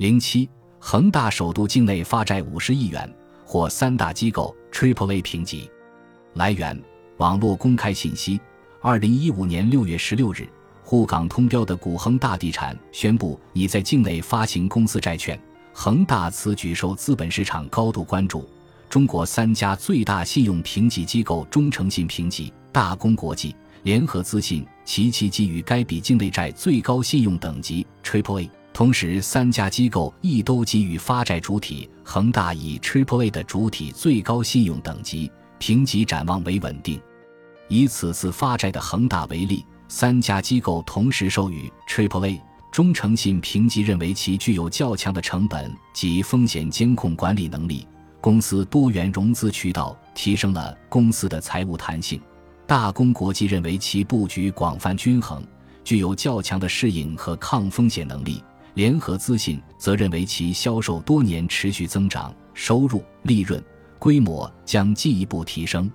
零七，恒大首度境内发债五十亿元，获三大机构 Triple A 评级。来源：网络公开信息。二零一五年六月十六日，沪港通标的股恒大地产宣布已在境内发行公司债券。恒大此举受资本市场高度关注。中国三家最大信用评级机构中诚信评级、大公国际、联合资信齐齐给予该笔境内债最高信用等级 Triple A。同时，三家机构亦都给予发债主体恒大以 Triple A 的主体最高信用等级，评级展望为稳定。以此次发债的恒大为例，三家机构同时授予 Triple A。中诚信评级认为其具有较强的成本及风险监控管理能力，公司多元融资渠道提升了公司的财务弹性。大公国际认为其布局广泛均衡，具有较强的适应和抗风险能力。联合资信则认为其销售多年持续增长，收入、利润、规模将进一步提升。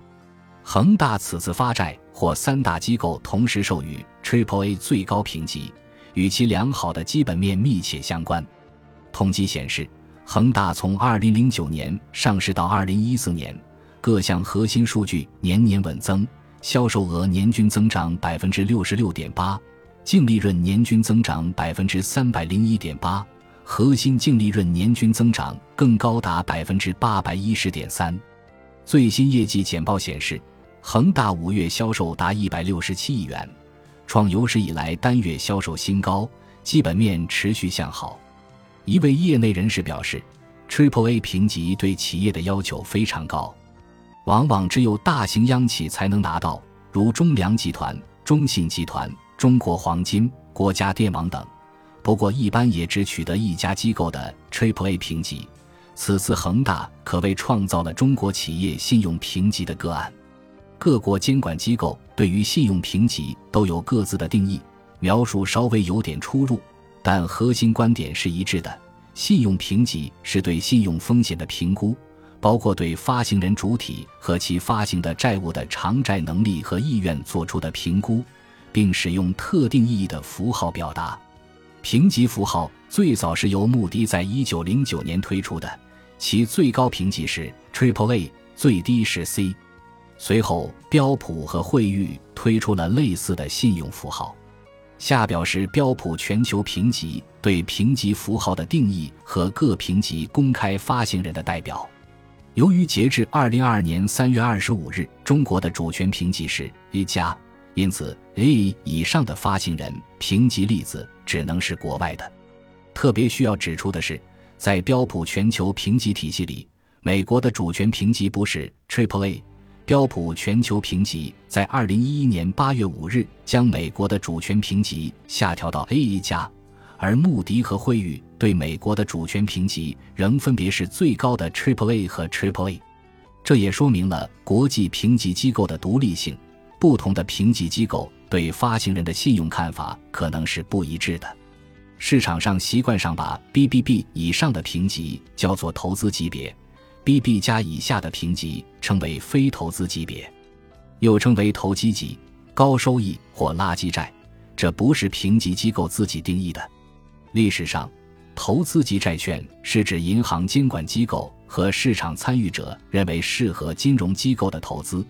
恒大此次发债或三大机构同时授予 Triple A 最高评级，与其良好的基本面密切相关。统计显示，恒大从2009年上市到2014年，各项核心数据年年稳增，销售额年均增长66.8%。净利润年均增长百分之三百零一点八，核心净利润年均增长更高达百分之八百一十点三。最新业绩简报显示，恒大五月销售达一百六十七亿元，创有史以来单月销售新高，基本面持续向好。一位业内人士表示，Triple A 评级对企业的要求非常高，往往只有大型央企才能拿到，如中粮集团、中信集团。中国黄金、国家电网等，不过一般也只取得一家机构的 Triple A 评级。此次恒大可谓创造了中国企业信用评级的个案。各国监管机构对于信用评级都有各自的定义，描述稍微有点出入，但核心观点是一致的。信用评级是对信用风险的评估，包括对发行人主体和其发行的债务的偿债能力和意愿做出的评估。并使用特定意义的符号表达，评级符号最早是由穆迪在一九零九年推出的，其最高评级是 Triple A，最低是 C。随后，标普和惠誉推出了类似的信用符号。下表是标普全球评级对评级符号的定义和各评级公开发行人的代表。由于截至二零二二年三月二十五日，中国的主权评级是 A 加。因此，A 以上的发行人评级例子只能是国外的。特别需要指出的是，在标普全球评级体系里，美国的主权评级不是 Triple A。标普全球评级在二零一一年八月五日将美国的主权评级下调到 A 加，而穆迪和惠誉对美国的主权评级仍分别是最高的 Triple A 和 Triple A。这也说明了国际评级机构的独立性。不同的评级机构对发行人的信用看法可能是不一致的。市场上习惯上把 BBB 以上的评级叫做投资级别，BB 加以下的评级称为非投资级别，又称为投机级、高收益或垃圾债。这不是评级机构自己定义的。历史上，投资级债券是指银行监管机构和市场参与者认为适合金融机构的投资。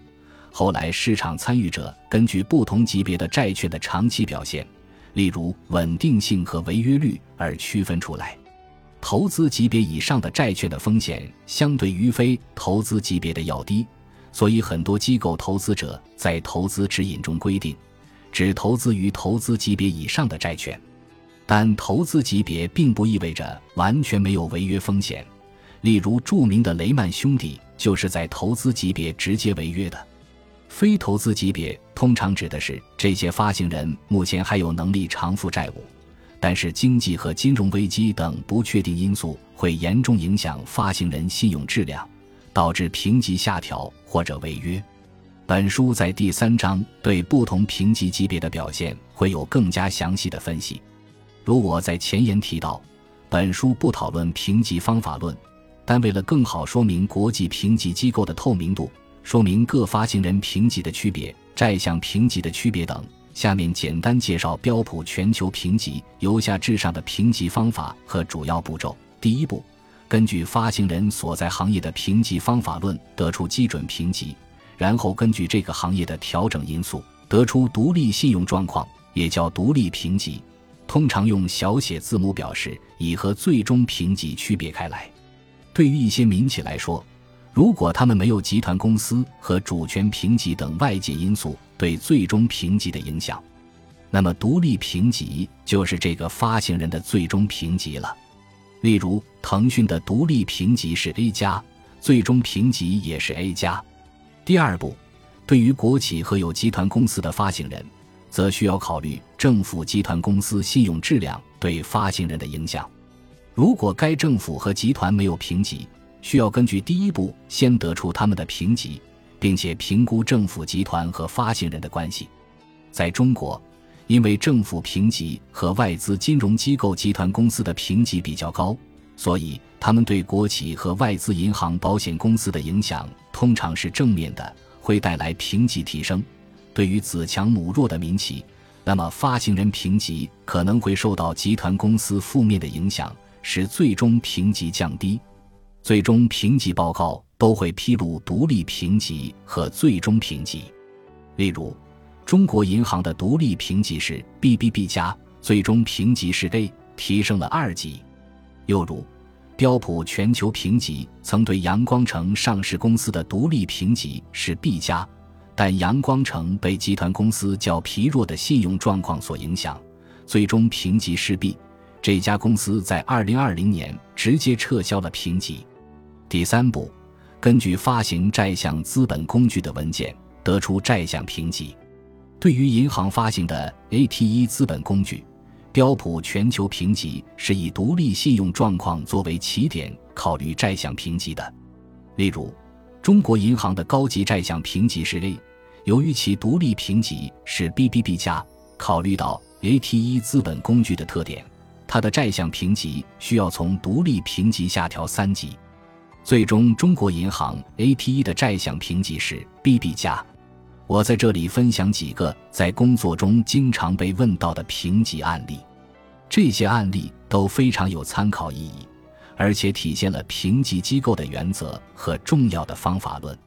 后来，市场参与者根据不同级别的债券的长期表现，例如稳定性和违约率而区分出来。投资级别以上的债券的风险相对于非投资级别的要低，所以很多机构投资者在投资指引中规定，只投资于投资级别以上的债券。但投资级别并不意味着完全没有违约风险，例如著名的雷曼兄弟就是在投资级别直接违约的。非投资级别通常指的是这些发行人目前还有能力偿付债务，但是经济和金融危机等不确定因素会严重影响发行人信用质量，导致评级下调或者违约。本书在第三章对不同评级级别的表现会有更加详细的分析。如我在前言提到，本书不讨论评级方法论，但为了更好说明国际评级机构的透明度。说明各发行人评级的区别、债项评级的区别等，下面简单介绍标普全球评级由下至上的评级方法和主要步骤。第一步，根据发行人所在行业的评级方法论得出基准评级，然后根据这个行业的调整因素得出独立信用状况，也叫独立评级，通常用小写字母表示，以和最终评级区别开来。对于一些民企来说，如果他们没有集团公司和主权评级等外界因素对最终评级的影响，那么独立评级就是这个发行人的最终评级了。例如，腾讯的独立评级是 A 加，最终评级也是 A 加。第二步，对于国企和有集团公司的发行人，则需要考虑政府集团公司信用质量对发行人的影响。如果该政府和集团没有评级，需要根据第一步先得出他们的评级，并且评估政府集团和发行人的关系。在中国，因为政府评级和外资金融机构集团公司的评级比较高，所以他们对国企和外资银行、保险公司的影响通常是正面的，会带来评级提升。对于子强母弱的民企，那么发行人评级可能会受到集团公司负面的影响，使最终评级降低。最终评级报告都会披露独立评级和最终评级。例如，中国银行的独立评级是 BBB 加，最终评级是 A，提升了二级。又如，标普全球评级曾对阳光城上市公司的独立评级是 B 加，但阳光城被集团公司较疲弱的信用状况所影响，最终评级是 B。这家公司在2020年直接撤销了评级。第三步，根据发行债项资本工具的文件得出债项评级。对于银行发行的 AT1 资本工具，标普全球评级是以独立信用状况作为起点考虑债项评级的。例如，中国银行的高级债项评级是 A，由于其独立评级是 BBB 加，考虑到 AT1 资本工具的特点，它的债项评级需要从独立评级下调三级。最终，中国银行 A T E 的债项评级是 BB 加。我在这里分享几个在工作中经常被问到的评级案例，这些案例都非常有参考意义，而且体现了评级机构的原则和重要的方法论。